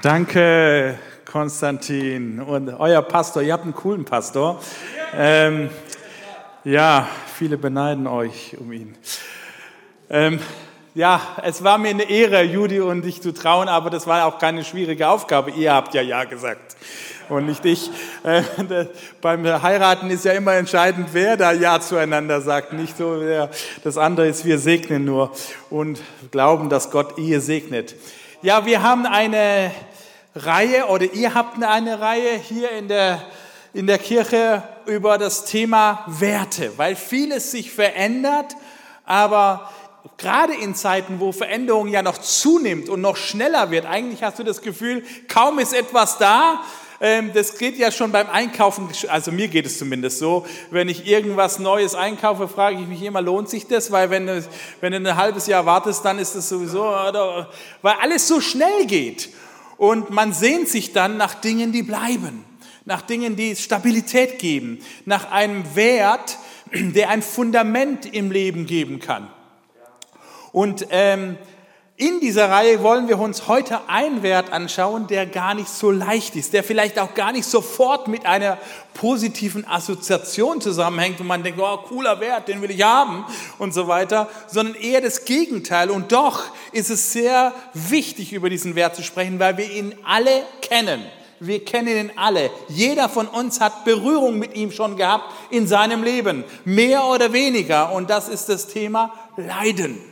Danke, Konstantin und euer Pastor. Ihr habt einen coolen Pastor. Ähm, ja, viele beneiden euch um ihn. Ähm, ja, es war mir eine Ehre, Judy und dich zu trauen, aber das war auch keine schwierige Aufgabe. Ihr habt ja Ja gesagt und nicht ich. Äh, beim Heiraten ist ja immer entscheidend, wer da Ja zueinander sagt. Nicht so, wer, das andere ist, wir segnen nur und glauben, dass Gott Ehe segnet. Ja, wir haben eine Reihe oder ihr habt eine Reihe hier in der, in der Kirche über das Thema Werte, weil vieles sich verändert, aber gerade in Zeiten, wo Veränderung ja noch zunimmt und noch schneller wird, eigentlich hast du das Gefühl, kaum ist etwas da, das geht ja schon beim Einkaufen, also mir geht es zumindest so, wenn ich irgendwas Neues einkaufe, frage ich mich immer, lohnt sich das? Weil wenn du, wenn du ein halbes Jahr wartest, dann ist es sowieso, weil alles so schnell geht. Und man sehnt sich dann nach Dingen, die bleiben, nach Dingen, die Stabilität geben, nach einem Wert, der ein Fundament im Leben geben kann. Und ähm, in dieser Reihe wollen wir uns heute einen Wert anschauen, der gar nicht so leicht ist, der vielleicht auch gar nicht sofort mit einer positiven Assoziation zusammenhängt und man denkt, oh, cooler Wert, den will ich haben und so weiter, sondern eher das Gegenteil. Und doch ist es sehr wichtig, über diesen Wert zu sprechen, weil wir ihn alle kennen. Wir kennen ihn alle. Jeder von uns hat Berührung mit ihm schon gehabt in seinem Leben, mehr oder weniger. Und das ist das Thema Leiden.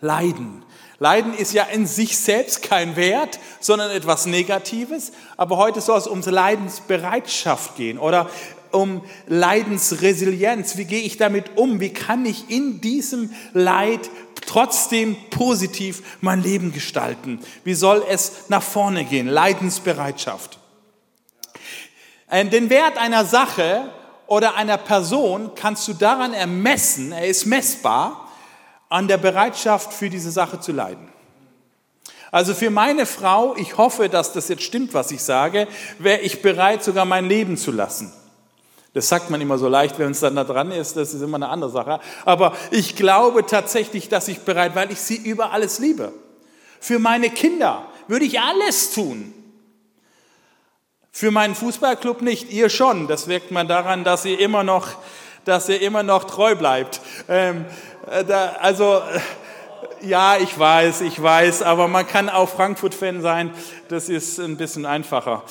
Leiden. Leiden ist ja in sich selbst kein Wert, sondern etwas Negatives. Aber heute soll es um Leidensbereitschaft gehen oder um Leidensresilienz. Wie gehe ich damit um? Wie kann ich in diesem Leid trotzdem positiv mein Leben gestalten? Wie soll es nach vorne gehen? Leidensbereitschaft. Äh, den Wert einer Sache oder einer Person kannst du daran ermessen, er ist messbar, an der Bereitschaft, für diese Sache zu leiden. Also für meine Frau, ich hoffe, dass das jetzt stimmt, was ich sage, wäre ich bereit, sogar mein Leben zu lassen. Das sagt man immer so leicht, wenn es dann da dran ist, das ist immer eine andere Sache. Aber ich glaube tatsächlich, dass ich bereit, weil ich sie über alles liebe. Für meine Kinder würde ich alles tun. Für meinen Fußballclub nicht, ihr schon. Das wirkt man daran, dass ihr immer noch, dass ihr immer noch treu bleibt. Ähm, äh, da, also, äh, ja, ich weiß, ich weiß, aber man kann auch Frankfurt-Fan sein. Das ist ein bisschen einfacher.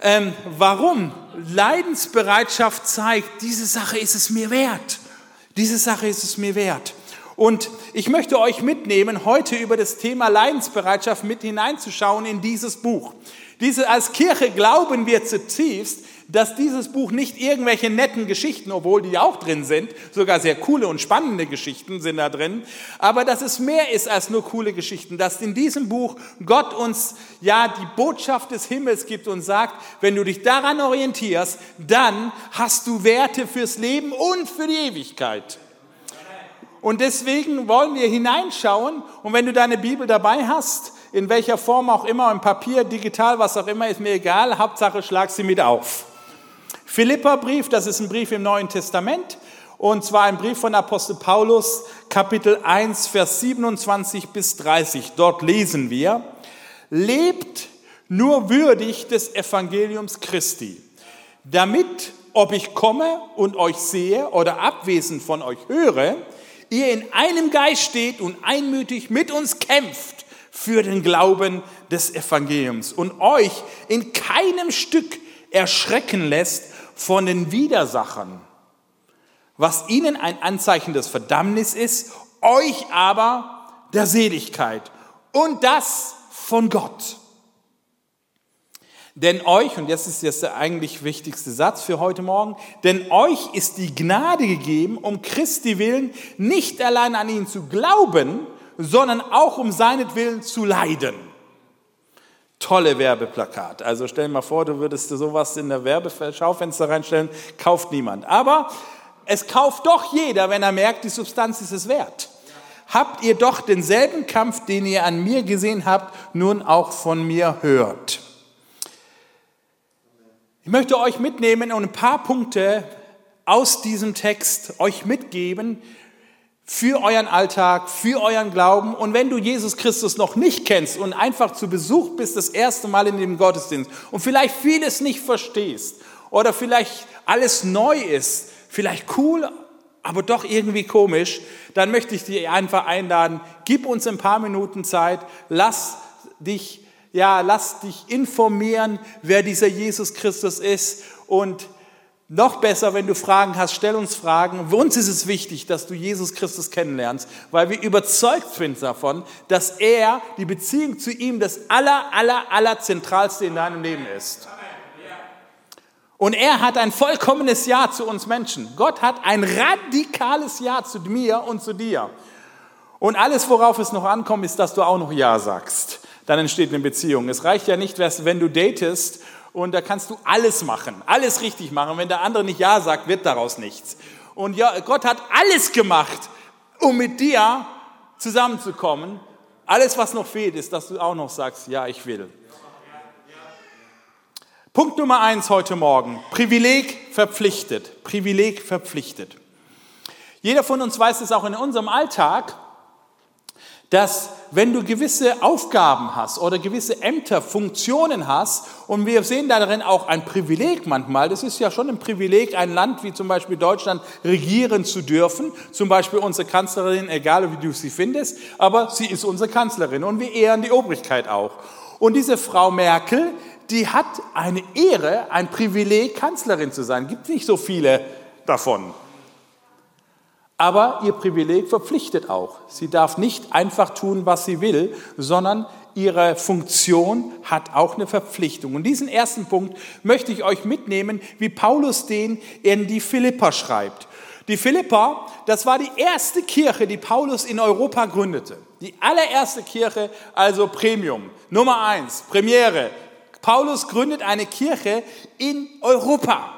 Ähm, warum? Leidensbereitschaft zeigt, diese Sache ist es mir wert. Diese Sache ist es mir wert. Und ich möchte euch mitnehmen, heute über das Thema Leidensbereitschaft mit hineinzuschauen in dieses Buch. Diese, als Kirche glauben wir zutiefst, dass dieses Buch nicht irgendwelche netten Geschichten, obwohl die auch drin sind, sogar sehr coole und spannende Geschichten sind da drin, aber dass es mehr ist als nur coole Geschichten, dass in diesem Buch Gott uns ja die Botschaft des Himmels gibt und sagt, wenn du dich daran orientierst, dann hast du Werte fürs Leben und für die Ewigkeit. Und deswegen wollen wir hineinschauen und wenn du deine Bibel dabei hast, in welcher Form auch immer, im Papier, digital, was auch immer, ist mir egal, Hauptsache schlag sie mit auf. Philipperbrief, das ist ein Brief im Neuen Testament und zwar ein Brief von Apostel Paulus, Kapitel 1, Vers 27 bis 30. Dort lesen wir, lebt nur würdig des Evangeliums Christi, damit, ob ich komme und euch sehe oder abwesend von euch höre, ihr in einem Geist steht und einmütig mit uns kämpft für den Glauben des Evangeliums und euch in keinem Stück erschrecken lässt von den Widersachern, was ihnen ein Anzeichen des Verdammnis ist, euch aber der Seligkeit und das von Gott. Denn euch, und das ist jetzt der eigentlich wichtigste Satz für heute Morgen, denn euch ist die Gnade gegeben, um Christi willen nicht allein an ihn zu glauben, sondern auch um seinetwillen zu leiden tolle Werbeplakat. Also stell mal vor, du würdest sowas in der Werbeschaufenster reinstellen, kauft niemand. Aber es kauft doch jeder, wenn er merkt, die Substanz ist es wert. Habt ihr doch denselben Kampf, den ihr an mir gesehen habt, nun auch von mir hört. Ich möchte euch mitnehmen und ein paar Punkte aus diesem Text euch mitgeben, für euren Alltag, für euren Glauben. Und wenn du Jesus Christus noch nicht kennst und einfach zu Besuch bist, das erste Mal in dem Gottesdienst und vielleicht vieles nicht verstehst oder vielleicht alles neu ist, vielleicht cool, aber doch irgendwie komisch, dann möchte ich dich einfach einladen, gib uns ein paar Minuten Zeit, lass dich, ja, lass dich informieren, wer dieser Jesus Christus ist und noch besser, wenn du Fragen hast, stell uns Fragen. Für uns ist es wichtig, dass du Jesus Christus kennenlernst, weil wir überzeugt sind davon, dass er, die Beziehung zu ihm, das aller, aller, aller zentralste in deinem Leben ist. Und er hat ein vollkommenes Ja zu uns Menschen. Gott hat ein radikales Ja zu mir und zu dir. Und alles, worauf es noch ankommt, ist, dass du auch noch Ja sagst. Dann entsteht eine Beziehung. Es reicht ja nicht, wenn du datest und da kannst du alles machen, alles richtig machen. Wenn der andere nicht Ja sagt, wird daraus nichts. Und ja, Gott hat alles gemacht, um mit dir zusammenzukommen. Alles, was noch fehlt, ist, dass du auch noch sagst, ja, ich will. Punkt Nummer eins heute Morgen. Privileg verpflichtet. Privileg verpflichtet. Jeder von uns weiß es auch in unserem Alltag, dass wenn du gewisse Aufgaben hast oder gewisse Ämter, Funktionen hast, und wir sehen darin auch ein Privileg manchmal, das ist ja schon ein Privileg, ein Land wie zum Beispiel Deutschland regieren zu dürfen, zum Beispiel unsere Kanzlerin, egal wie du sie findest, aber sie ist unsere Kanzlerin und wir ehren die Obrigkeit auch. Und diese Frau Merkel, die hat eine Ehre, ein Privileg, Kanzlerin zu sein. Gibt nicht so viele davon. Aber ihr Privileg verpflichtet auch. Sie darf nicht einfach tun, was sie will, sondern ihre Funktion hat auch eine Verpflichtung. Und diesen ersten Punkt möchte ich euch mitnehmen, wie Paulus den in die Philippa schreibt. Die Philippa, das war die erste Kirche, die Paulus in Europa gründete. Die allererste Kirche, also Premium. Nummer eins, Premiere. Paulus gründet eine Kirche in Europa.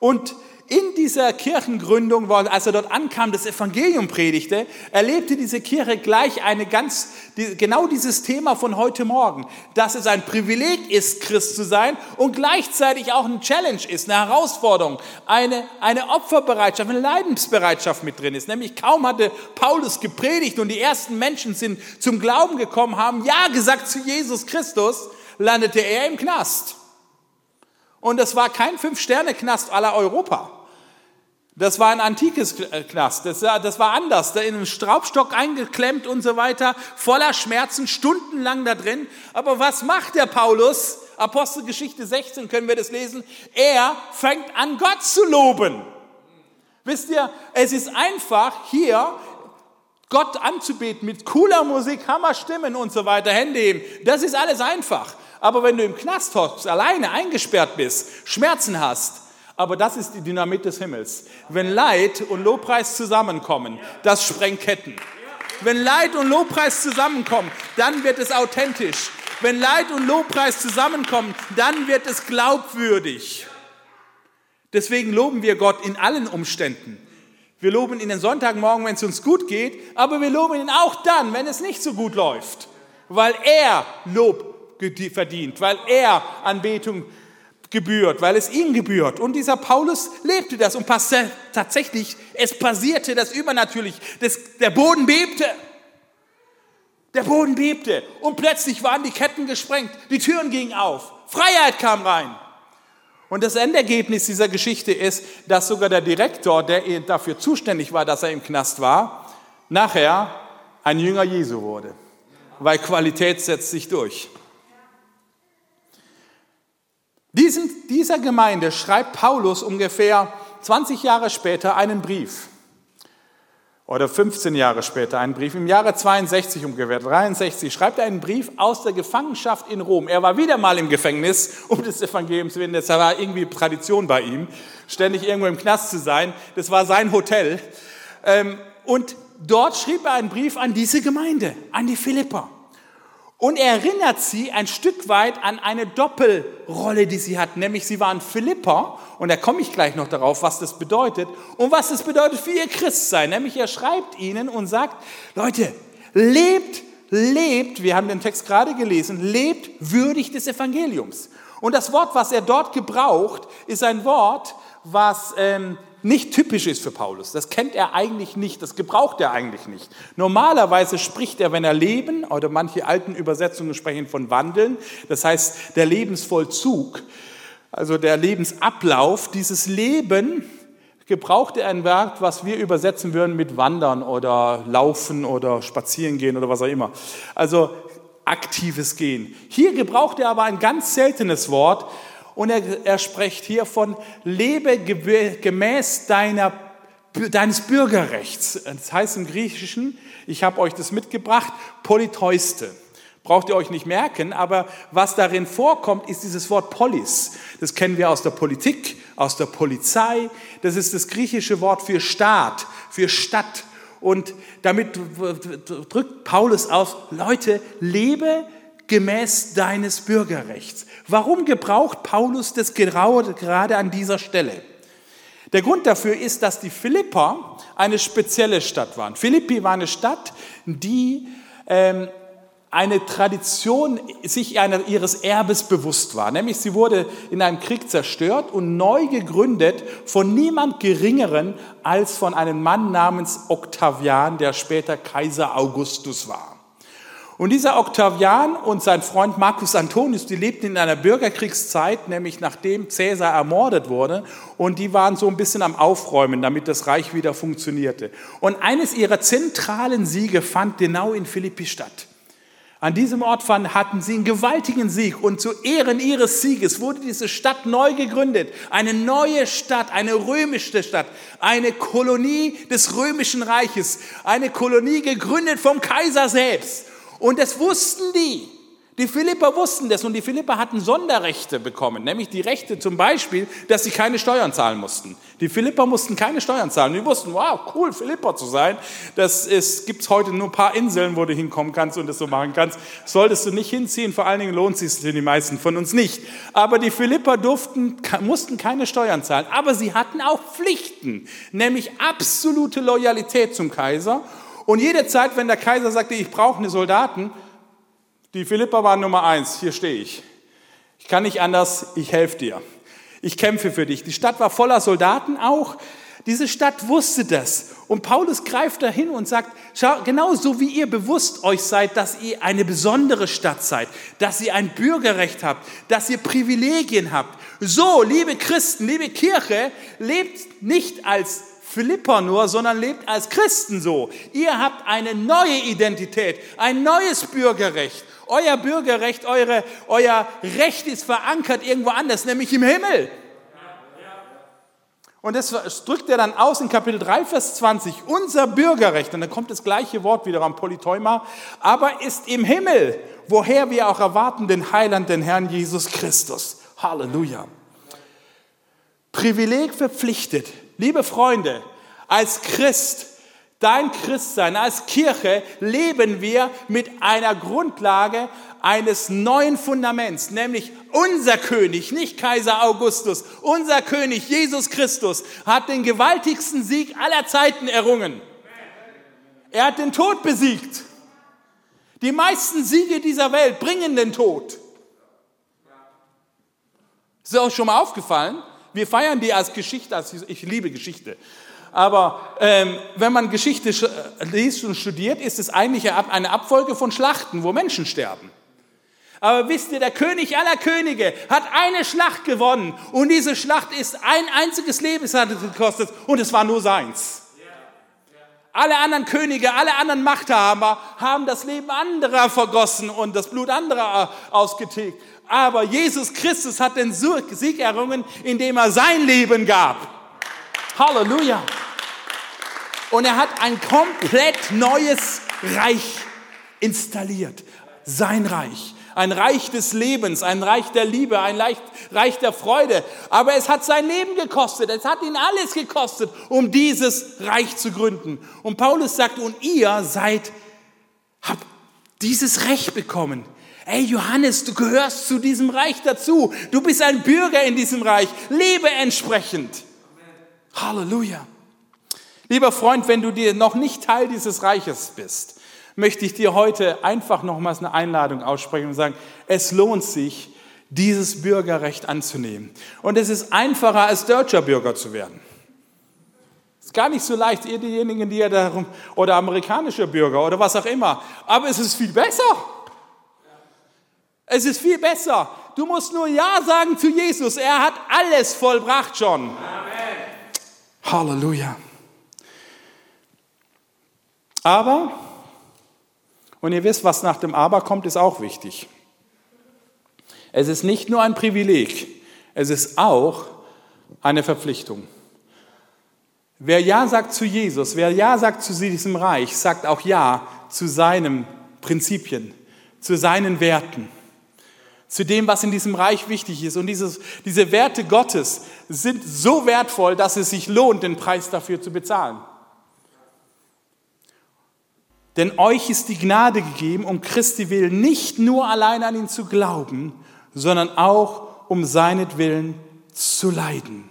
Und in dieser Kirchengründung, als er dort ankam, das Evangelium predigte, erlebte diese Kirche gleich eine ganz, genau dieses Thema von heute Morgen, dass es ein Privileg ist, Christ zu sein und gleichzeitig auch eine Challenge ist, eine Herausforderung, eine, eine Opferbereitschaft, eine Leidensbereitschaft mit drin ist. Nämlich kaum hatte Paulus gepredigt und die ersten Menschen sind zum Glauben gekommen, haben Ja gesagt zu Jesus Christus, landete er im Knast. Und das war kein Fünf-Sterne-Knast aller Europa. Das war ein antikes äh, Knast, das, war anders, da in einen Straubstock eingeklemmt und so weiter, voller Schmerzen, stundenlang da drin. Aber was macht der Paulus? Apostelgeschichte 16 können wir das lesen. Er fängt an, Gott zu loben. Wisst ihr, es ist einfach hier Gott anzubeten mit cooler Musik, Hammerstimmen und so weiter, Hände heben. Das ist alles einfach. Aber wenn du im Knast hockst, alleine eingesperrt bist, Schmerzen hast, aber das ist die Dynamit des Himmels. Wenn Leid und Lobpreis zusammenkommen, das sprengt Ketten. Wenn Leid und Lobpreis zusammenkommen, dann wird es authentisch. Wenn Leid und Lobpreis zusammenkommen, dann wird es glaubwürdig. Deswegen loben wir Gott in allen Umständen. Wir loben ihn den Sonntagmorgen, wenn es uns gut geht, aber wir loben ihn auch dann, wenn es nicht so gut läuft, weil er Lob verdient, weil er Anbetung gebührt, weil es ihm gebührt. Und dieser Paulus lebte das und tatsächlich, es passierte das übernatürlich. Das, der Boden bebte. Der Boden bebte und plötzlich waren die Ketten gesprengt, die Türen gingen auf, Freiheit kam rein. Und das Endergebnis dieser Geschichte ist, dass sogar der Direktor, der dafür zuständig war, dass er im Knast war, nachher ein Jünger Jesu wurde, weil Qualität setzt sich durch. Diesen, dieser Gemeinde schreibt Paulus ungefähr 20 Jahre später einen Brief. Oder 15 Jahre später einen Brief. Im Jahre 62 ungefähr, 63, schreibt er einen Brief aus der Gefangenschaft in Rom. Er war wieder mal im Gefängnis, um des Evangeliums willen. Das war irgendwie Tradition bei ihm, ständig irgendwo im Knast zu sein. Das war sein Hotel. Ähm, und dort schrieb er einen Brief an diese Gemeinde, an die Philippa. Und er erinnert sie ein Stück weit an eine Doppelrolle, die sie hatten, nämlich sie waren Philipper, und da komme ich gleich noch darauf, was das bedeutet, und was das bedeutet für ihr Christsein. Nämlich er schreibt ihnen und sagt, Leute, lebt, lebt, wir haben den Text gerade gelesen, lebt würdig des Evangeliums. Und das Wort, was er dort gebraucht, ist ein Wort, was ähm, nicht typisch ist für Paulus. Das kennt er eigentlich nicht, das gebraucht er eigentlich nicht. Normalerweise spricht er, wenn er Leben, oder manche alten Übersetzungen sprechen von Wandeln, das heißt der Lebensvollzug, also der Lebensablauf, dieses Leben gebraucht er ein Wort, was wir übersetzen würden mit Wandern oder Laufen oder Spazierengehen oder was auch immer. Also aktives Gehen. Hier gebraucht er aber ein ganz seltenes Wort, und er, er spricht hier von lebe gemäß deiner, deines Bürgerrechts. Das heißt im Griechischen, ich habe euch das mitgebracht, Polytheuste. Braucht ihr euch nicht merken, aber was darin vorkommt, ist dieses Wort Polis. Das kennen wir aus der Politik, aus der Polizei. Das ist das griechische Wort für Staat, für Stadt. Und damit drückt Paulus aus, Leute, lebe gemäß deines Bürgerrechts. Warum gebraucht Paulus das gerade an dieser Stelle? Der Grund dafür ist, dass die Philipper eine spezielle Stadt waren. Philippi war eine Stadt, die ähm, eine Tradition sich einer, ihres Erbes bewusst war. Nämlich sie wurde in einem Krieg zerstört und neu gegründet von niemand Geringeren als von einem Mann namens Octavian, der später Kaiser Augustus war. Und dieser Octavian und sein Freund Marcus Antonius, die lebten in einer Bürgerkriegszeit, nämlich nachdem Caesar ermordet wurde. Und die waren so ein bisschen am Aufräumen, damit das Reich wieder funktionierte. Und eines ihrer zentralen Siege fand genau in Philippi statt. An diesem Ort hatten sie einen gewaltigen Sieg und zu Ehren ihres Sieges wurde diese Stadt neu gegründet. Eine neue Stadt, eine römische Stadt, eine Kolonie des römischen Reiches, eine Kolonie gegründet vom Kaiser selbst. Und das wussten die. Die Philipper wussten das und die Philipper hatten Sonderrechte bekommen, nämlich die Rechte zum Beispiel, dass sie keine Steuern zahlen mussten. Die Philipper mussten keine Steuern zahlen. Die wussten, wow, cool, Philipper zu sein. Das gibt es heute nur ein paar Inseln, wo du hinkommen kannst und das so machen kannst. Solltest du nicht hinziehen, vor allen Dingen lohnt es sich für die meisten von uns nicht. Aber die Philipper durften, mussten keine Steuern zahlen, aber sie hatten auch Pflichten, nämlich absolute Loyalität zum Kaiser und jede Zeit, wenn der Kaiser sagte, ich brauche eine Soldaten, die Philippa waren Nummer eins, hier stehe ich. Ich kann nicht anders, ich helfe dir. Ich kämpfe für dich. Die Stadt war voller Soldaten auch. Diese Stadt wusste das. Und Paulus greift dahin und sagt, schau, genauso wie ihr bewusst euch seid, dass ihr eine besondere Stadt seid, dass ihr ein Bürgerrecht habt, dass ihr Privilegien habt. So, liebe Christen, liebe Kirche, lebt nicht als Philippa nur, sondern lebt als Christen so. Ihr habt eine neue Identität, ein neues Bürgerrecht. Euer Bürgerrecht, eure, euer Recht ist verankert irgendwo anders, nämlich im Himmel. Und das drückt er dann aus in Kapitel 3, Vers 20. Unser Bürgerrecht, und dann kommt das gleiche Wort wieder am Polyteuma, aber ist im Himmel, woher wir auch erwarten den Heiland, den Herrn Jesus Christus. Halleluja. Privileg verpflichtet, Liebe Freunde, als Christ, dein Christsein, als Kirche leben wir mit einer Grundlage eines neuen Fundaments, nämlich unser König, nicht Kaiser Augustus, unser König Jesus Christus hat den gewaltigsten Sieg aller Zeiten errungen. Er hat den Tod besiegt. Die meisten Siege dieser Welt bringen den Tod. Ist auch schon mal aufgefallen? Wir feiern die als Geschichte, als ich liebe Geschichte. Aber ähm, wenn man Geschichte liest und studiert, ist es eigentlich eine Abfolge von Schlachten, wo Menschen sterben. Aber wisst ihr, der König aller Könige hat eine Schlacht gewonnen und diese Schlacht ist ein einziges Leben gekostet und es war nur seins. Alle anderen Könige, alle anderen Machthaber haben das Leben anderer vergossen und das Blut anderer ausgetilgt. Aber Jesus Christus hat den Sieg errungen, indem er sein Leben gab. Halleluja. Und er hat ein komplett neues Reich installiert. Sein Reich. Ein Reich des Lebens, ein Reich der Liebe, ein Reich der Freude. Aber es hat sein Leben gekostet. Es hat ihn alles gekostet, um dieses Reich zu gründen. Und Paulus sagt, und ihr seid, habt dieses Recht bekommen. Ey Johannes, du gehörst zu diesem Reich dazu. Du bist ein Bürger in diesem Reich. Lebe entsprechend. Halleluja. Lieber Freund, wenn du dir noch nicht Teil dieses Reiches bist, möchte ich dir heute einfach nochmals eine Einladung aussprechen und sagen, es lohnt sich, dieses Bürgerrecht anzunehmen. Und es ist einfacher, als deutscher Bürger zu werden. Ist gar nicht so leicht, ihr diejenigen, die ja darum, oder amerikanische Bürger oder was auch immer. Aber es ist viel besser. Es ist viel besser. Du musst nur Ja sagen zu Jesus. Er hat alles vollbracht schon. Amen. Halleluja. Aber, und ihr wisst, was nach dem Aber kommt, ist auch wichtig. Es ist nicht nur ein Privileg, es ist auch eine Verpflichtung. Wer Ja sagt zu Jesus, wer Ja sagt zu diesem Reich, sagt auch Ja zu seinen Prinzipien, zu seinen Werten, zu dem, was in diesem Reich wichtig ist. Und dieses, diese Werte Gottes sind so wertvoll, dass es sich lohnt, den Preis dafür zu bezahlen. Denn euch ist die Gnade gegeben, um Christi willen nicht nur allein an ihn zu glauben, sondern auch um seinetwillen zu leiden.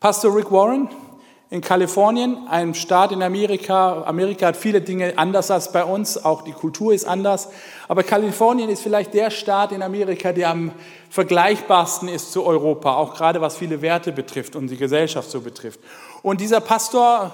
Pastor Rick Warren in Kalifornien, einem Staat in Amerika. Amerika hat viele Dinge anders als bei uns, auch die Kultur ist anders. Aber Kalifornien ist vielleicht der Staat in Amerika, der am vergleichbarsten ist zu Europa, auch gerade was viele Werte betrifft und die Gesellschaft so betrifft. Und dieser Pastor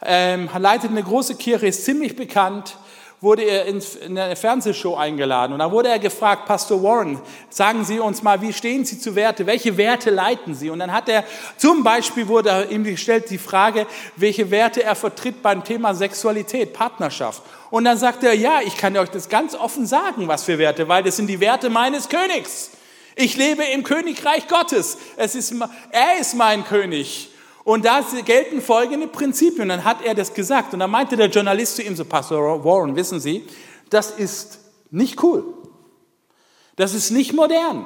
ähm, leitet eine große Kirche, ist ziemlich bekannt wurde er in eine Fernsehshow eingeladen und da wurde er gefragt, Pastor Warren, sagen Sie uns mal, wie stehen Sie zu Werte? Welche Werte leiten Sie? Und dann hat er, zum Beispiel wurde ihm gestellt die Frage, welche Werte er vertritt beim Thema Sexualität, Partnerschaft. Und dann sagt er, ja, ich kann euch das ganz offen sagen, was für Werte, weil das sind die Werte meines Königs. Ich lebe im Königreich Gottes. Es ist, er ist mein König. Und da gelten folgende Prinzipien. Dann hat er das gesagt. Und dann meinte der Journalist zu ihm, so Pastor Warren, wissen Sie, das ist nicht cool. Das ist nicht modern.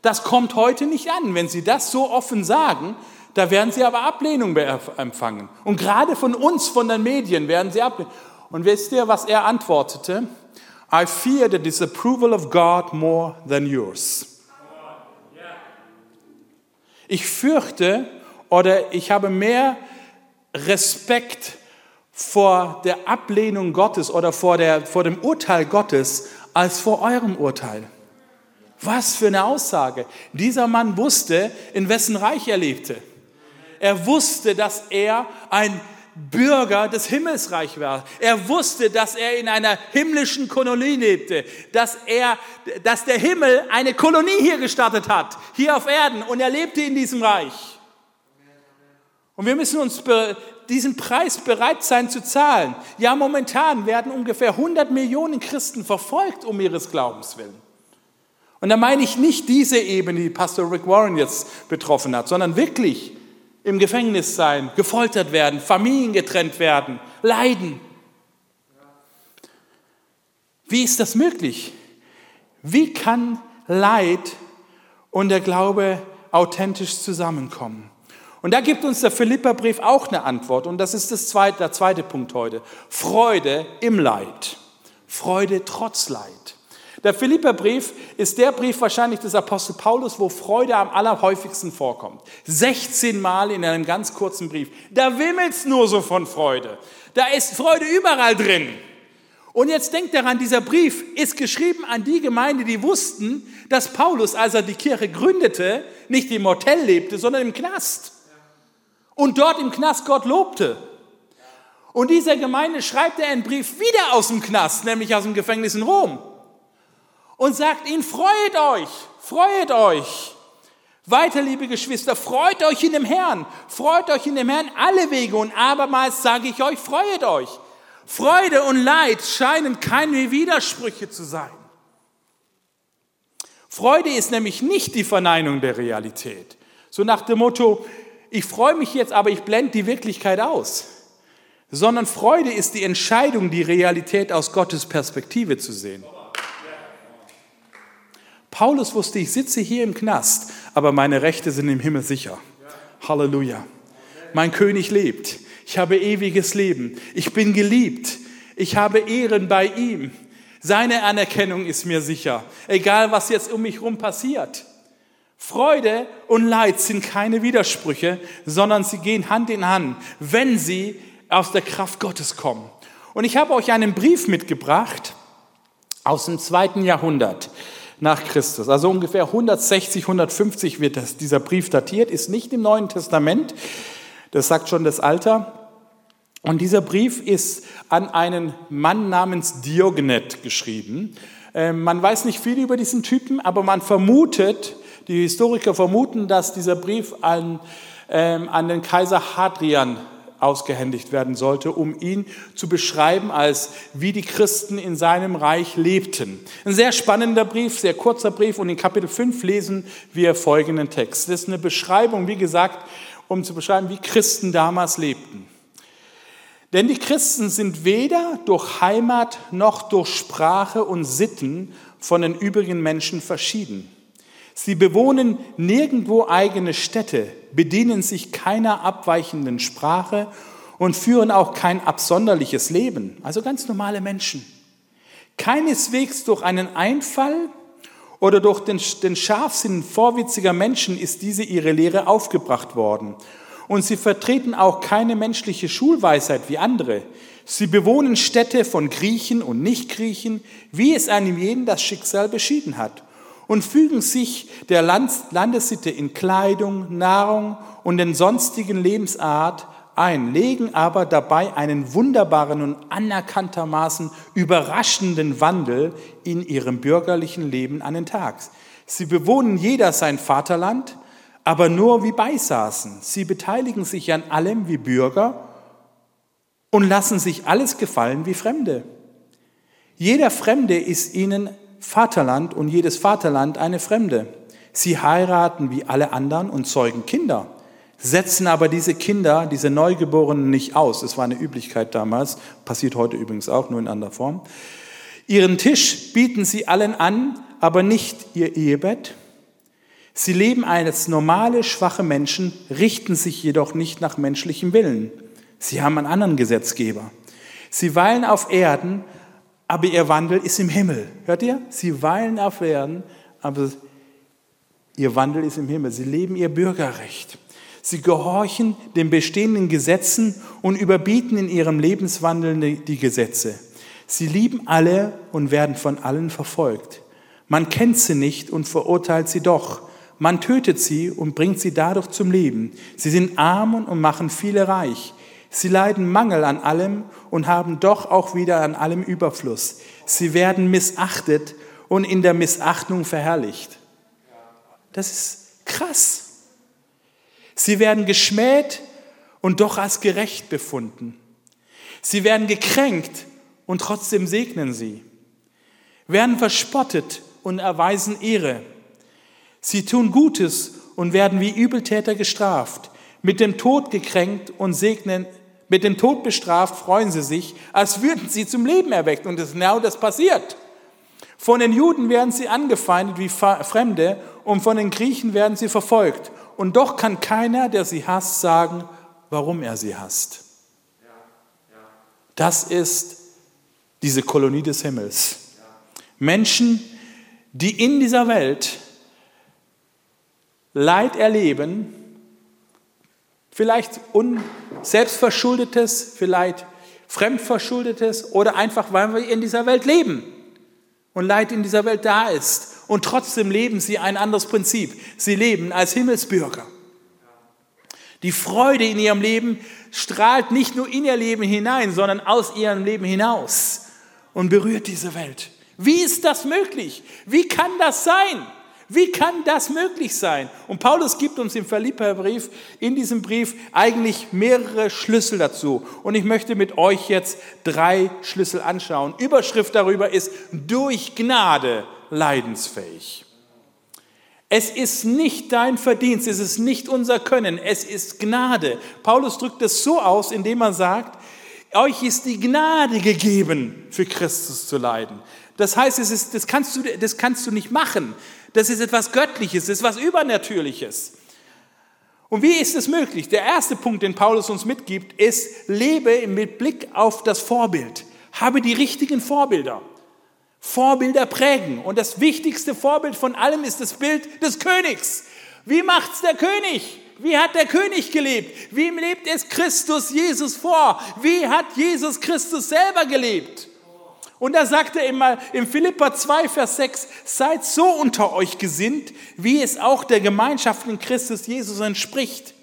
Das kommt heute nicht an. Wenn Sie das so offen sagen, da werden Sie aber Ablehnung empfangen. Und gerade von uns, von den Medien, werden Sie Ablehnung. Und wisst ihr, was er antwortete? I fear the disapproval of God more than yours. Ich fürchte, oder ich habe mehr Respekt vor der Ablehnung Gottes oder vor, der, vor dem Urteil Gottes als vor eurem Urteil. Was für eine Aussage. Dieser Mann wusste, in wessen Reich er lebte. Er wusste, dass er ein Bürger des Himmelsreich war. Er wusste, dass er in einer himmlischen Kolonie lebte, dass er, dass der Himmel eine Kolonie hier gestartet hat, hier auf Erden, und er lebte in diesem Reich. Und wir müssen uns diesen Preis bereit sein zu zahlen. Ja, momentan werden ungefähr 100 Millionen Christen verfolgt um ihres Glaubens willen. Und da meine ich nicht diese Ebene, die Pastor Rick Warren jetzt betroffen hat, sondern wirklich im Gefängnis sein, gefoltert werden, Familien getrennt werden, leiden. Wie ist das möglich? Wie kann Leid und der Glaube authentisch zusammenkommen? Und da gibt uns der Philipperbrief auch eine Antwort. Und das ist das zweite, der zweite Punkt heute. Freude im Leid. Freude trotz Leid. Der Philipperbrief ist der Brief wahrscheinlich des Apostel Paulus, wo Freude am allerhäufigsten vorkommt. 16 Mal in einem ganz kurzen Brief. Da wimmelt's nur so von Freude. Da ist Freude überall drin. Und jetzt denkt daran, dieser Brief ist geschrieben an die Gemeinde, die wussten, dass Paulus, als er die Kirche gründete, nicht im Hotel lebte, sondern im Knast und dort im Knast Gott lobte. Und dieser Gemeinde schreibt er einen Brief wieder aus dem Knast, nämlich aus dem Gefängnis in Rom. Und sagt ihnen, freut euch, freut euch. Weiter, liebe Geschwister, freut euch in dem Herrn, freut euch in dem Herrn alle Wege und abermals sage ich euch, freut euch. Freude und Leid scheinen keine Widersprüche zu sein. Freude ist nämlich nicht die Verneinung der Realität. So nach dem Motto, ich freue mich jetzt, aber ich blende die Wirklichkeit aus. Sondern Freude ist die Entscheidung, die Realität aus Gottes Perspektive zu sehen. Paulus wusste, ich sitze hier im Knast, aber meine Rechte sind im Himmel sicher. Halleluja. Mein König lebt. Ich habe ewiges Leben. Ich bin geliebt. Ich habe Ehren bei ihm. Seine Anerkennung ist mir sicher, egal was jetzt um mich herum passiert. Freude und Leid sind keine Widersprüche, sondern sie gehen Hand in Hand, wenn sie aus der Kraft Gottes kommen. Und ich habe euch einen Brief mitgebracht aus dem zweiten Jahrhundert. nach Christus. Also ungefähr 160, 150 wird das, dieser Brief datiert, ist nicht im Neuen Testament, das sagt schon das Alter. Und dieser Brief ist an einen Mann namens Diogenet geschrieben. Ähm, man weiß nicht viel über diesen Typen, aber man vermutet, die Historiker vermuten, dass dieser Brief an, ähm, an den Kaiser Hadrian ausgehändigt werden sollte, um ihn zu beschreiben, als wie die Christen in seinem Reich lebten. Ein sehr spannender Brief, sehr kurzer Brief und in Kapitel 5 lesen wir folgenden Text. Das ist eine Beschreibung, wie gesagt, um zu beschreiben, wie Christen damals lebten. Denn die Christen sind weder durch Heimat noch durch Sprache und Sitten von den übrigen Menschen verschieden. Sie bewohnen nirgendwo eigene Städte, bedienen sich keiner abweichenden Sprache und führen auch kein absonderliches Leben, also ganz normale Menschen. Keineswegs durch einen Einfall oder durch den, den Scharfsinn vorwitziger Menschen ist diese ihre Lehre aufgebracht worden und sie vertreten auch keine menschliche Schulweisheit wie andere. Sie bewohnen Städte von Griechen und Nichtgriechen, wie es einem jeden das Schicksal beschieden hat, und fügen sich der Landessitte in Kleidung, Nahrung und den sonstigen Lebensart ein, legen aber dabei einen wunderbaren und anerkanntermaßen überraschenden Wandel in ihrem bürgerlichen Leben an den Tag. Sie bewohnen jeder sein Vaterland, aber nur wie beisaßen. Sie beteiligen sich an allem wie Bürger und lassen sich alles gefallen wie Fremde. Jeder Fremde ist ihnen Vaterland und jedes Vaterland eine Fremde. Sie heiraten wie alle anderen und zeugen Kinder, setzen aber diese Kinder, diese Neugeborenen nicht aus. Das war eine Üblichkeit damals, passiert heute übrigens auch, nur in anderer Form. Ihren Tisch bieten sie allen an, aber nicht ihr Ehebett. Sie leben als normale, schwache Menschen, richten sich jedoch nicht nach menschlichem Willen. Sie haben einen anderen Gesetzgeber. Sie weilen auf Erden, aber ihr Wandel ist im Himmel. Hört ihr? Sie weilen auf Erden, aber ihr Wandel ist im Himmel. Sie leben ihr Bürgerrecht. Sie gehorchen den bestehenden Gesetzen und überbieten in ihrem Lebenswandel die Gesetze. Sie lieben alle und werden von allen verfolgt. Man kennt sie nicht und verurteilt sie doch. Man tötet sie und bringt sie dadurch zum Leben. Sie sind arm und machen viele reich. Sie leiden Mangel an allem und haben doch auch wieder an allem Überfluss. Sie werden missachtet und in der Missachtung verherrlicht. Das ist krass. Sie werden geschmäht und doch als gerecht befunden. Sie werden gekränkt und trotzdem segnen sie. Werden verspottet und erweisen Ehre. Sie tun Gutes und werden wie Übeltäter gestraft, mit dem Tod gekränkt und segnen, mit dem Tod bestraft, freuen sie sich, als würden sie zum Leben erweckt. Und genau das passiert. Von den Juden werden sie angefeindet wie Fremde und von den Griechen werden sie verfolgt. Und doch kann keiner, der sie hasst, sagen, warum er sie hasst. Das ist diese Kolonie des Himmels. Menschen, die in dieser Welt Leid erleben, vielleicht selbstverschuldetes, vielleicht fremdverschuldetes oder einfach, weil wir in dieser Welt leben und Leid in dieser Welt da ist. Und trotzdem leben sie ein anderes Prinzip. Sie leben als Himmelsbürger. Die Freude in ihrem Leben strahlt nicht nur in ihr Leben hinein, sondern aus ihrem Leben hinaus und berührt diese Welt. Wie ist das möglich? Wie kann das sein? Wie kann das möglich sein? Und Paulus gibt uns im Philipperbrief, in diesem Brief, eigentlich mehrere Schlüssel dazu. Und ich möchte mit euch jetzt drei Schlüssel anschauen. Überschrift darüber ist, durch Gnade leidensfähig. Es ist nicht dein Verdienst, es ist nicht unser Können, es ist Gnade. Paulus drückt es so aus, indem er sagt, euch ist die Gnade gegeben, für Christus zu leiden. Das heißt, es ist, das, kannst du, das kannst du nicht machen. Das ist etwas Göttliches, das ist etwas Übernatürliches. Und wie ist es möglich? Der erste Punkt, den Paulus uns mitgibt, ist, lebe mit Blick auf das Vorbild. Habe die richtigen Vorbilder. Vorbilder prägen. Und das wichtigste Vorbild von allem ist das Bild des Königs. Wie macht's der König? Wie hat der König gelebt? Wie lebt es Christus Jesus vor? Wie hat Jesus Christus selber gelebt? Und da sagt er immer im Philippa 2, Vers 6, seid so unter euch gesinnt, wie es auch der Gemeinschaft in Christus Jesus entspricht.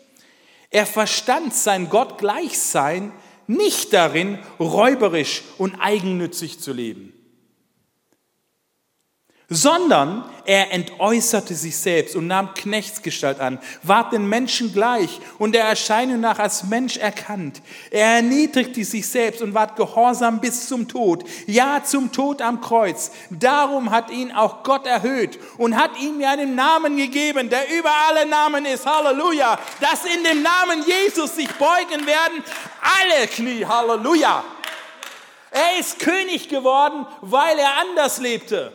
Er verstand sein Gott Gleichsein nicht darin, räuberisch und eigennützig zu leben sondern er entäußerte sich selbst und nahm Knechtsgestalt an, ward den Menschen gleich und der Erscheinung nach als Mensch erkannt. Er erniedrigte sich selbst und ward gehorsam bis zum Tod, ja zum Tod am Kreuz. Darum hat ihn auch Gott erhöht und hat ihm ja einen Namen gegeben, der über alle Namen ist, Halleluja, dass in dem Namen Jesus sich beugen werden alle Knie, Halleluja. Er ist König geworden, weil er anders lebte.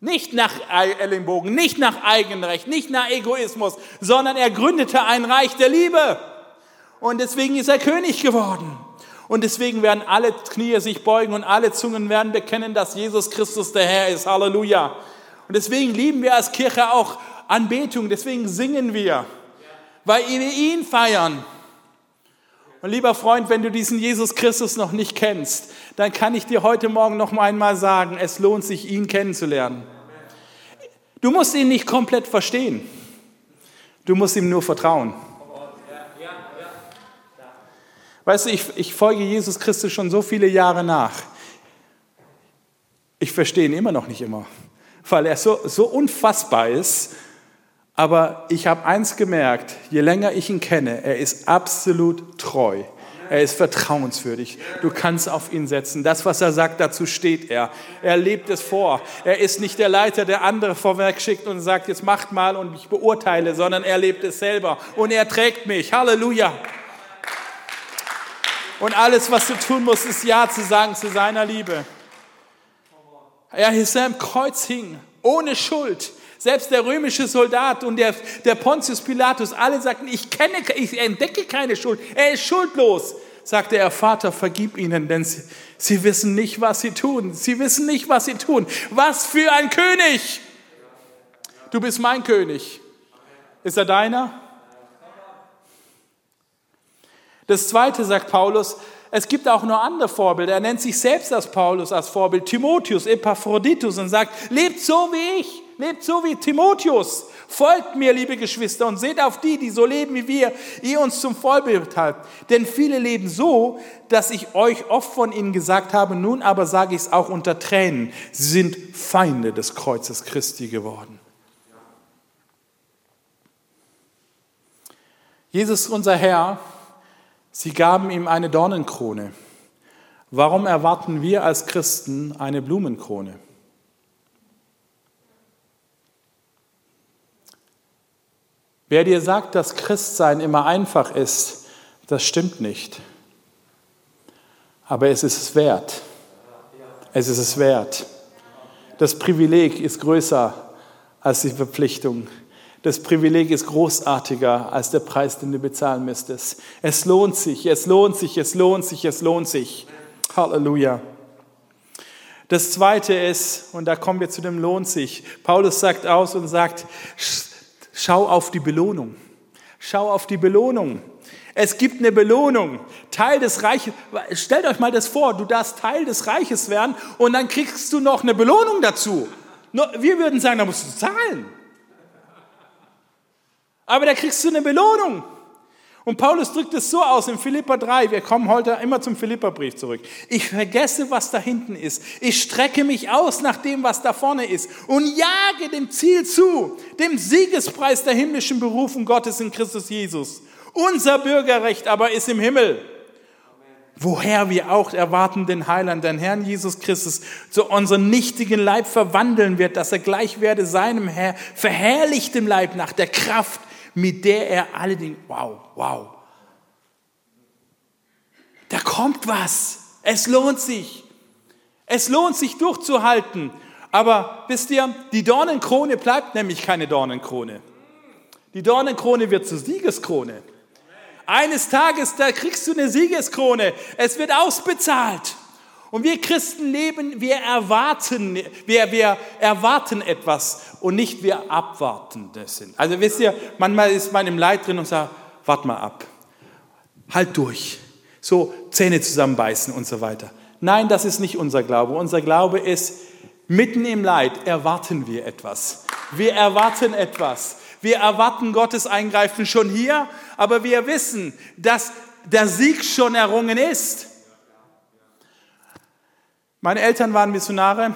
Nicht nach Ellenbogen, nicht nach Eigenrecht, nicht nach Egoismus, sondern er gründete ein Reich der Liebe. Und deswegen ist er König geworden. Und deswegen werden alle Knie sich beugen und alle Zungen werden bekennen, dass Jesus Christus der Herr ist. Halleluja. Und deswegen lieben wir als Kirche auch Anbetung. Deswegen singen wir, weil wir ihn feiern. Und lieber Freund, wenn du diesen Jesus Christus noch nicht kennst, dann kann ich dir heute Morgen noch einmal sagen, es lohnt sich, ihn kennenzulernen. Du musst ihn nicht komplett verstehen. Du musst ihm nur vertrauen. Weißt du, ich, ich folge Jesus Christus schon so viele Jahre nach. Ich verstehe ihn immer noch nicht immer, weil er so, so unfassbar ist. Aber ich habe eins gemerkt, je länger ich ihn kenne, er ist absolut treu. Er ist vertrauenswürdig. Du kannst auf ihn setzen. Das, was er sagt, dazu steht er. Er lebt es vor. Er ist nicht der Leiter, der andere vorweg schickt und sagt, jetzt macht mal und ich beurteile, sondern er lebt es selber und er trägt mich. Halleluja. Und alles, was du tun musst, ist Ja zu sagen zu seiner Liebe. Er ist am Kreuz hing, ohne Schuld. Selbst der römische Soldat und der, der Pontius Pilatus, alle sagten, ich kenne, ich entdecke keine Schuld. Er ist schuldlos. Sagte er, Vater, vergib ihnen, denn sie, sie wissen nicht, was sie tun. Sie wissen nicht, was sie tun. Was für ein König! Du bist mein König. Ist er deiner? Das zweite sagt Paulus, es gibt auch noch andere Vorbilder. Er nennt sich selbst als Paulus als Vorbild, Timotheus, Epaphroditus und sagt, lebt so wie ich. Lebt so wie Timotheus. Folgt mir, liebe Geschwister, und seht auf die, die so leben wie wir, ihr uns zum Vollbild habt. Denn viele leben so, dass ich euch oft von ihnen gesagt habe, nun aber sage ich es auch unter Tränen. Sie sind Feinde des Kreuzes Christi geworden. Jesus, unser Herr, sie gaben ihm eine Dornenkrone. Warum erwarten wir als Christen eine Blumenkrone? Wer dir sagt, dass Christsein immer einfach ist, das stimmt nicht. Aber es ist es wert. Es ist es wert. Das Privileg ist größer als die Verpflichtung. Das Privileg ist großartiger als der Preis, den du bezahlen müsstest. Es lohnt sich, es lohnt sich, es lohnt sich, es lohnt sich. Halleluja. Das zweite ist, und da kommen wir zu dem lohnt sich. Paulus sagt aus und sagt, Schau auf die Belohnung. Schau auf die Belohnung. Es gibt eine Belohnung. Teil des Reiches. Stellt euch mal das vor, du darfst Teil des Reiches werden und dann kriegst du noch eine Belohnung dazu. Wir würden sagen, da musst du zahlen. Aber da kriegst du eine Belohnung. Und Paulus drückt es so aus in Philippa 3, wir kommen heute immer zum Philippa-Brief zurück. Ich vergesse, was da hinten ist. Ich strecke mich aus nach dem, was da vorne ist und jage dem Ziel zu, dem Siegespreis der himmlischen Berufung Gottes in Christus Jesus. Unser Bürgerrecht aber ist im Himmel woher wir auch erwarten den Heiland, den Herrn Jesus Christus, zu unserem nichtigen Leib verwandeln wird, dass er gleich werde seinem Herr, verherrlichtem Leib nach der Kraft, mit der er alle Dinge, wow, wow. Da kommt was. Es lohnt sich. Es lohnt sich durchzuhalten. Aber wisst ihr, die Dornenkrone bleibt nämlich keine Dornenkrone. Die Dornenkrone wird zur Siegeskrone. Eines Tages, da kriegst du eine Siegeskrone. Es wird ausbezahlt. Und wir Christen leben, wir erwarten, wir, wir erwarten etwas und nicht wir abwarten dessen. Also wisst ihr, manchmal ist man im Leid drin und sagt, wart mal ab, halt durch, so Zähne zusammenbeißen und so weiter. Nein, das ist nicht unser Glaube. Unser Glaube ist, mitten im Leid erwarten wir etwas. Wir erwarten etwas. Wir erwarten Gottes Eingreifen schon hier, aber wir wissen, dass der Sieg schon errungen ist. Meine Eltern waren Missionare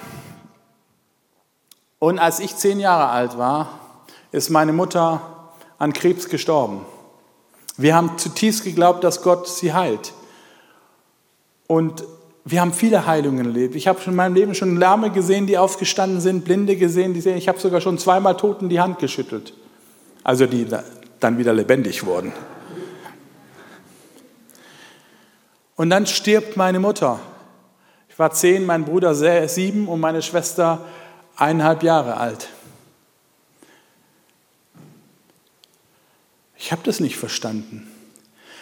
und als ich zehn Jahre alt war, ist meine Mutter an Krebs gestorben. Wir haben zutiefst geglaubt, dass Gott sie heilt. Und wir haben viele Heilungen erlebt. Ich habe in meinem Leben schon Lahme gesehen, die aufgestanden sind, Blinde gesehen, die sehen. Ich habe sogar schon zweimal Toten die Hand geschüttelt. Also die dann wieder lebendig wurden. Und dann stirbt meine Mutter. Ich war zehn, mein Bruder sieben und meine Schwester eineinhalb Jahre alt. Ich habe das nicht verstanden.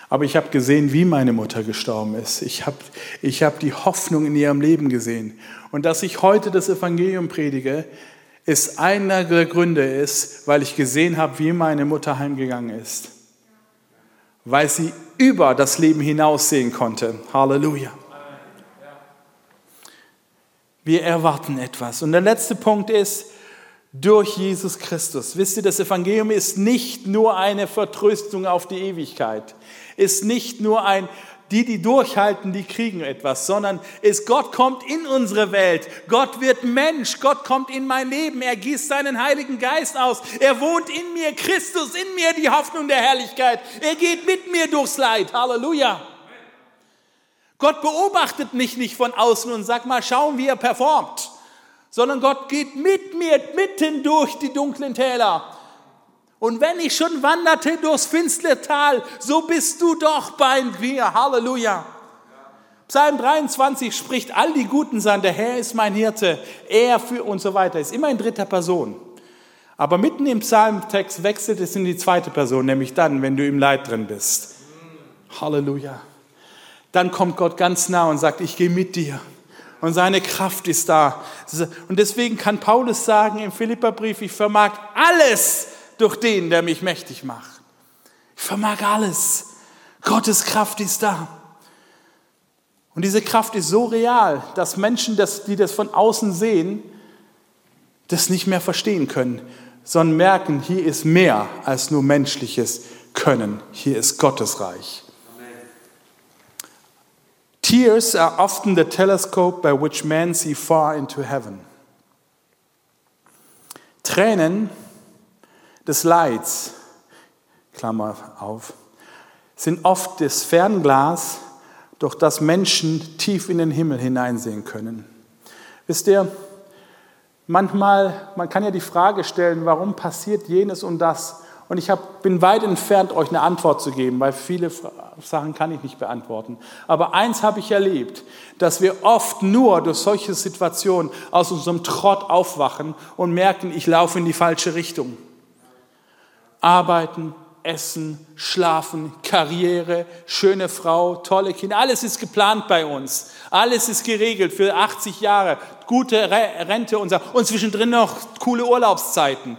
Aber ich habe gesehen, wie meine Mutter gestorben ist. Ich habe ich hab die Hoffnung in ihrem Leben gesehen. Und dass ich heute das Evangelium predige, ist einer der Gründe ist, weil ich gesehen habe, wie meine Mutter heimgegangen ist. Weil sie über das Leben hinaussehen konnte. Halleluja. Wir erwarten etwas. Und der letzte Punkt ist, durch Jesus Christus. Wisst ihr, das Evangelium ist nicht nur eine Vertröstung auf die Ewigkeit, ist nicht nur ein, die, die durchhalten, die kriegen etwas, sondern ist, Gott kommt in unsere Welt, Gott wird Mensch, Gott kommt in mein Leben, er gießt seinen Heiligen Geist aus, er wohnt in mir, Christus in mir, die Hoffnung der Herrlichkeit, er geht mit mir durchs Leid, Halleluja. Gott beobachtet mich nicht von außen und sagt mal, schauen, wie er performt sondern Gott geht mit mir mitten durch die dunklen Täler. Und wenn ich schon wanderte durchs finstere Tal, so bist du doch bei mir. Halleluja. Psalm 23 spricht all die Guten sagen, der Herr ist mein Hirte, er für und so weiter. Ist immer in dritter Person. Aber mitten im Psalmtext wechselt es in die zweite Person, nämlich dann, wenn du im Leid drin bist. Halleluja. Dann kommt Gott ganz nah und sagt, ich gehe mit dir und seine Kraft ist da. Und deswegen kann Paulus sagen im Philipperbrief, ich vermag alles durch den, der mich mächtig macht. Ich vermag alles. Gottes Kraft ist da. Und diese Kraft ist so real, dass Menschen, die das von außen sehen, das nicht mehr verstehen können, sondern merken, hier ist mehr als nur menschliches Können. Hier ist Gottes Reich. Tears are often the telescope by which men see far into heaven. Tränen des Leids, Klammer auf, sind oft das Fernglas, durch das Menschen tief in den Himmel hineinsehen können. Wisst ihr, manchmal, man kann ja die Frage stellen, warum passiert jenes und das? Und ich hab, bin weit entfernt, euch eine Antwort zu geben, weil viele Sachen kann ich nicht beantworten. Aber eins habe ich erlebt, dass wir oft nur durch solche Situationen aus unserem Trott aufwachen und merken, ich laufe in die falsche Richtung. Arbeiten, Essen, Schlafen, Karriere, schöne Frau, tolle Kinder, alles ist geplant bei uns. Alles ist geregelt für 80 Jahre, gute Rente und, und zwischendrin noch coole Urlaubszeiten.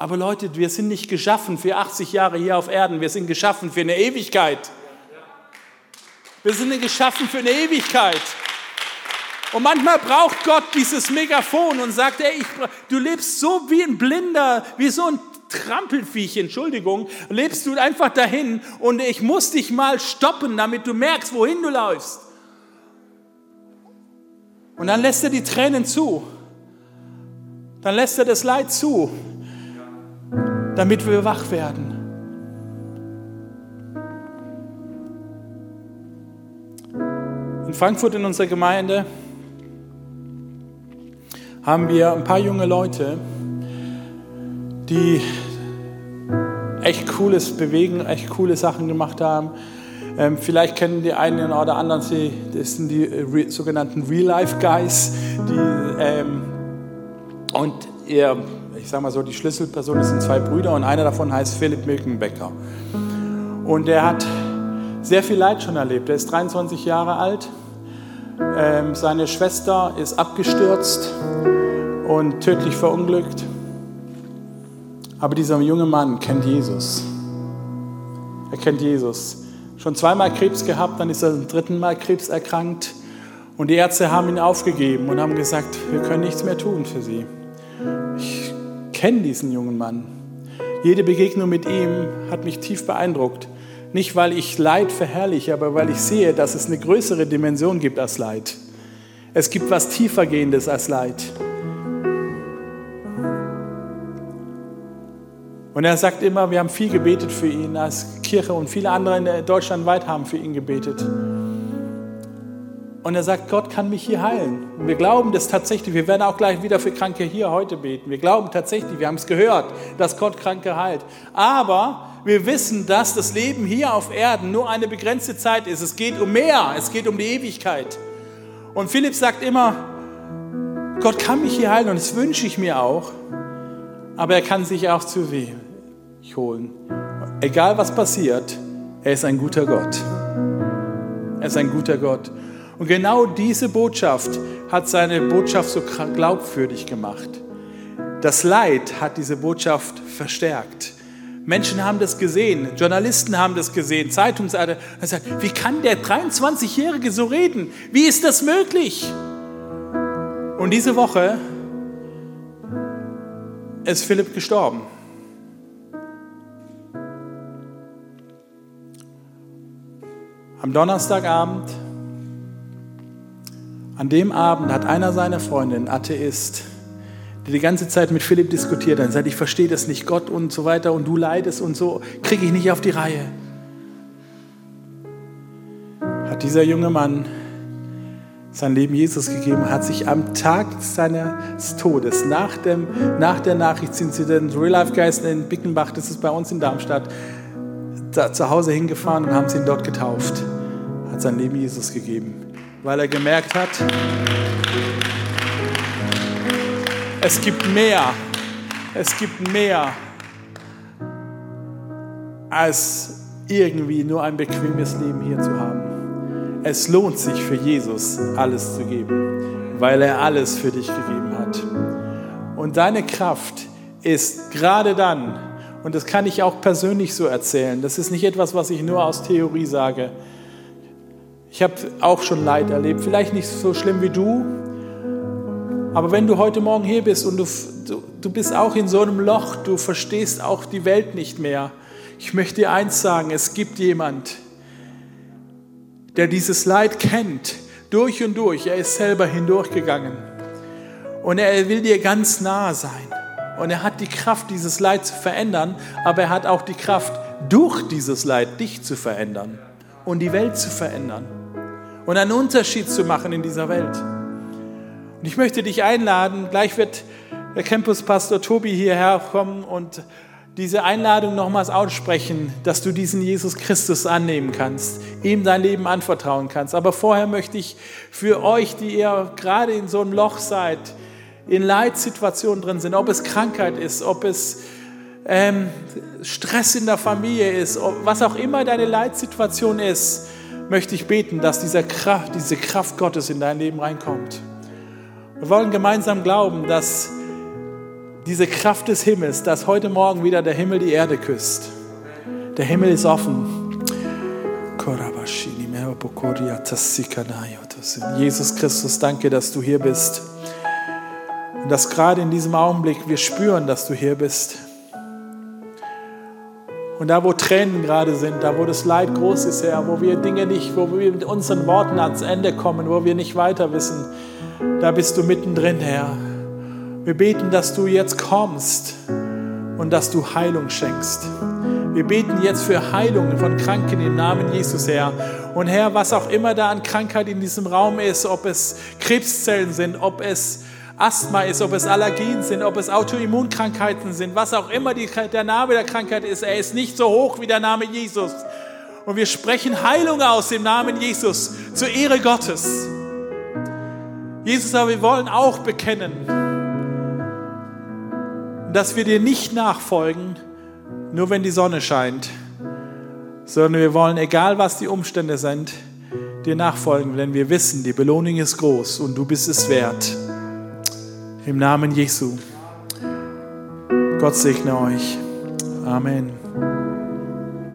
Aber Leute, wir sind nicht geschaffen für 80 Jahre hier auf Erden, wir sind geschaffen für eine Ewigkeit. Wir sind geschaffen für eine Ewigkeit. Und manchmal braucht Gott dieses Megafon und sagt, ey, ich, du lebst so wie ein Blinder, wie so ein Trampelviech, Entschuldigung, lebst du einfach dahin und ich muss dich mal stoppen, damit du merkst, wohin du läufst. Und dann lässt er die Tränen zu. Dann lässt er das Leid zu damit wir wach werden. In Frankfurt in unserer Gemeinde haben wir ein paar junge Leute, die echt cooles Bewegen, echt coole Sachen gemacht haben. Ähm, vielleicht kennen die einen oder anderen sie, das sind die äh, sogenannten Real-Life-Guys. ähm, und ihr sage mal so, die Schlüsselperson, sind zwei Brüder und einer davon heißt Philipp Milkenbecker. Und er hat sehr viel Leid schon erlebt. Er ist 23 Jahre alt. Ähm, seine Schwester ist abgestürzt und tödlich verunglückt. Aber dieser junge Mann kennt Jesus. Er kennt Jesus. Schon zweimal Krebs gehabt, dann ist er zum dritten Mal Krebs erkrankt Und die Ärzte haben ihn aufgegeben und haben gesagt, wir können nichts mehr tun für sie. Ich kenne diesen jungen Mann. Jede Begegnung mit ihm hat mich tief beeindruckt. Nicht, weil ich Leid verherrliche, aber weil ich sehe, dass es eine größere Dimension gibt als Leid. Es gibt was tiefergehendes als Leid. Und er sagt immer, wir haben viel gebetet für ihn als Kirche und viele andere in Deutschland weit haben für ihn gebetet. Und er sagt, Gott kann mich hier heilen. Und wir glauben das tatsächlich. Wir werden auch gleich wieder für Kranke hier heute beten. Wir glauben tatsächlich, wir haben es gehört, dass Gott Kranke heilt. Aber wir wissen, dass das Leben hier auf Erden nur eine begrenzte Zeit ist. Es geht um mehr, es geht um die Ewigkeit. Und Philipp sagt immer, Gott kann mich hier heilen und das wünsche ich mir auch. Aber er kann sich auch zu weh holen. Egal was passiert, er ist ein guter Gott. Er ist ein guter Gott. Und genau diese Botschaft hat seine Botschaft so glaubwürdig gemacht. Das Leid hat diese Botschaft verstärkt. Menschen haben das gesehen, Journalisten haben das gesehen, Zeitungsarbeiter. Wie kann der 23-Jährige so reden? Wie ist das möglich? Und diese Woche ist Philipp gestorben. Am Donnerstagabend, an dem Abend hat einer seiner Freunde, ein Atheist, der die ganze Zeit mit Philipp diskutiert hat sagt, ich verstehe das nicht, Gott und so weiter und du leidest und so, kriege ich nicht auf die Reihe. Hat dieser junge Mann sein Leben Jesus gegeben, hat sich am Tag seines Todes, nach, dem, nach der Nachricht sind sie den Real Life Geist in Bickenbach, das ist bei uns in Darmstadt, da, zu Hause hingefahren und haben sie ihn dort getauft. Hat sein Leben Jesus gegeben, weil er gemerkt hat, es gibt mehr, es gibt mehr als irgendwie nur ein bequemes Leben hier zu haben. Es lohnt sich für Jesus alles zu geben, weil er alles für dich gegeben hat. Und deine Kraft ist gerade dann, und das kann ich auch persönlich so erzählen, das ist nicht etwas, was ich nur aus Theorie sage. Ich habe auch schon Leid erlebt, vielleicht nicht so schlimm wie du, aber wenn du heute Morgen hier bist und du, du, du bist auch in so einem Loch, du verstehst auch die Welt nicht mehr, ich möchte dir eins sagen, es gibt jemand, der dieses Leid kennt, durch und durch. Er ist selber hindurchgegangen. Und er will dir ganz nahe sein. Und er hat die Kraft, dieses Leid zu verändern, aber er hat auch die Kraft, durch dieses Leid dich zu verändern und die Welt zu verändern und einen Unterschied zu machen in dieser Welt. Und ich möchte dich einladen, gleich wird der Campuspastor Tobi hierher kommen und diese Einladung nochmals aussprechen, dass du diesen Jesus Christus annehmen kannst, ihm dein Leben anvertrauen kannst. Aber vorher möchte ich für euch, die ihr gerade in so einem Loch seid, in Leitsituationen drin sind, ob es Krankheit ist, ob es ähm, Stress in der Familie ist, was auch immer deine Leitsituation ist, möchte ich beten, dass dieser Kraft, diese Kraft Gottes in dein Leben reinkommt. Wir wollen gemeinsam glauben, dass diese Kraft des Himmels, dass heute Morgen wieder der Himmel die Erde küsst. Der Himmel ist offen. Jesus Christus, danke, dass du hier bist. Und dass gerade in diesem Augenblick wir spüren, dass du hier bist. Und da, wo Tränen gerade sind, da, wo das Leid groß ist, Herr, wo wir Dinge nicht, wo wir mit unseren Worten ans Ende kommen, wo wir nicht weiter wissen, da bist du mittendrin, Herr. Wir beten, dass du jetzt kommst und dass du Heilung schenkst. Wir beten jetzt für Heilung von Kranken im Namen Jesus, Herr. Und Herr, was auch immer da an Krankheit in diesem Raum ist, ob es Krebszellen sind, ob es Asthma ist, ob es Allergien sind, ob es Autoimmunkrankheiten sind, was auch immer die, der Name der Krankheit ist, er ist nicht so hoch wie der Name Jesus. Und wir sprechen Heilung aus im Namen Jesus zur Ehre Gottes. Jesus, aber wir wollen auch bekennen, dass wir dir nicht nachfolgen, nur wenn die Sonne scheint, sondern wir wollen, egal was die Umstände sind, dir nachfolgen, denn wir wissen, die Belohnung ist groß und du bist es wert. Im Namen Jesu. Gott segne euch. Amen.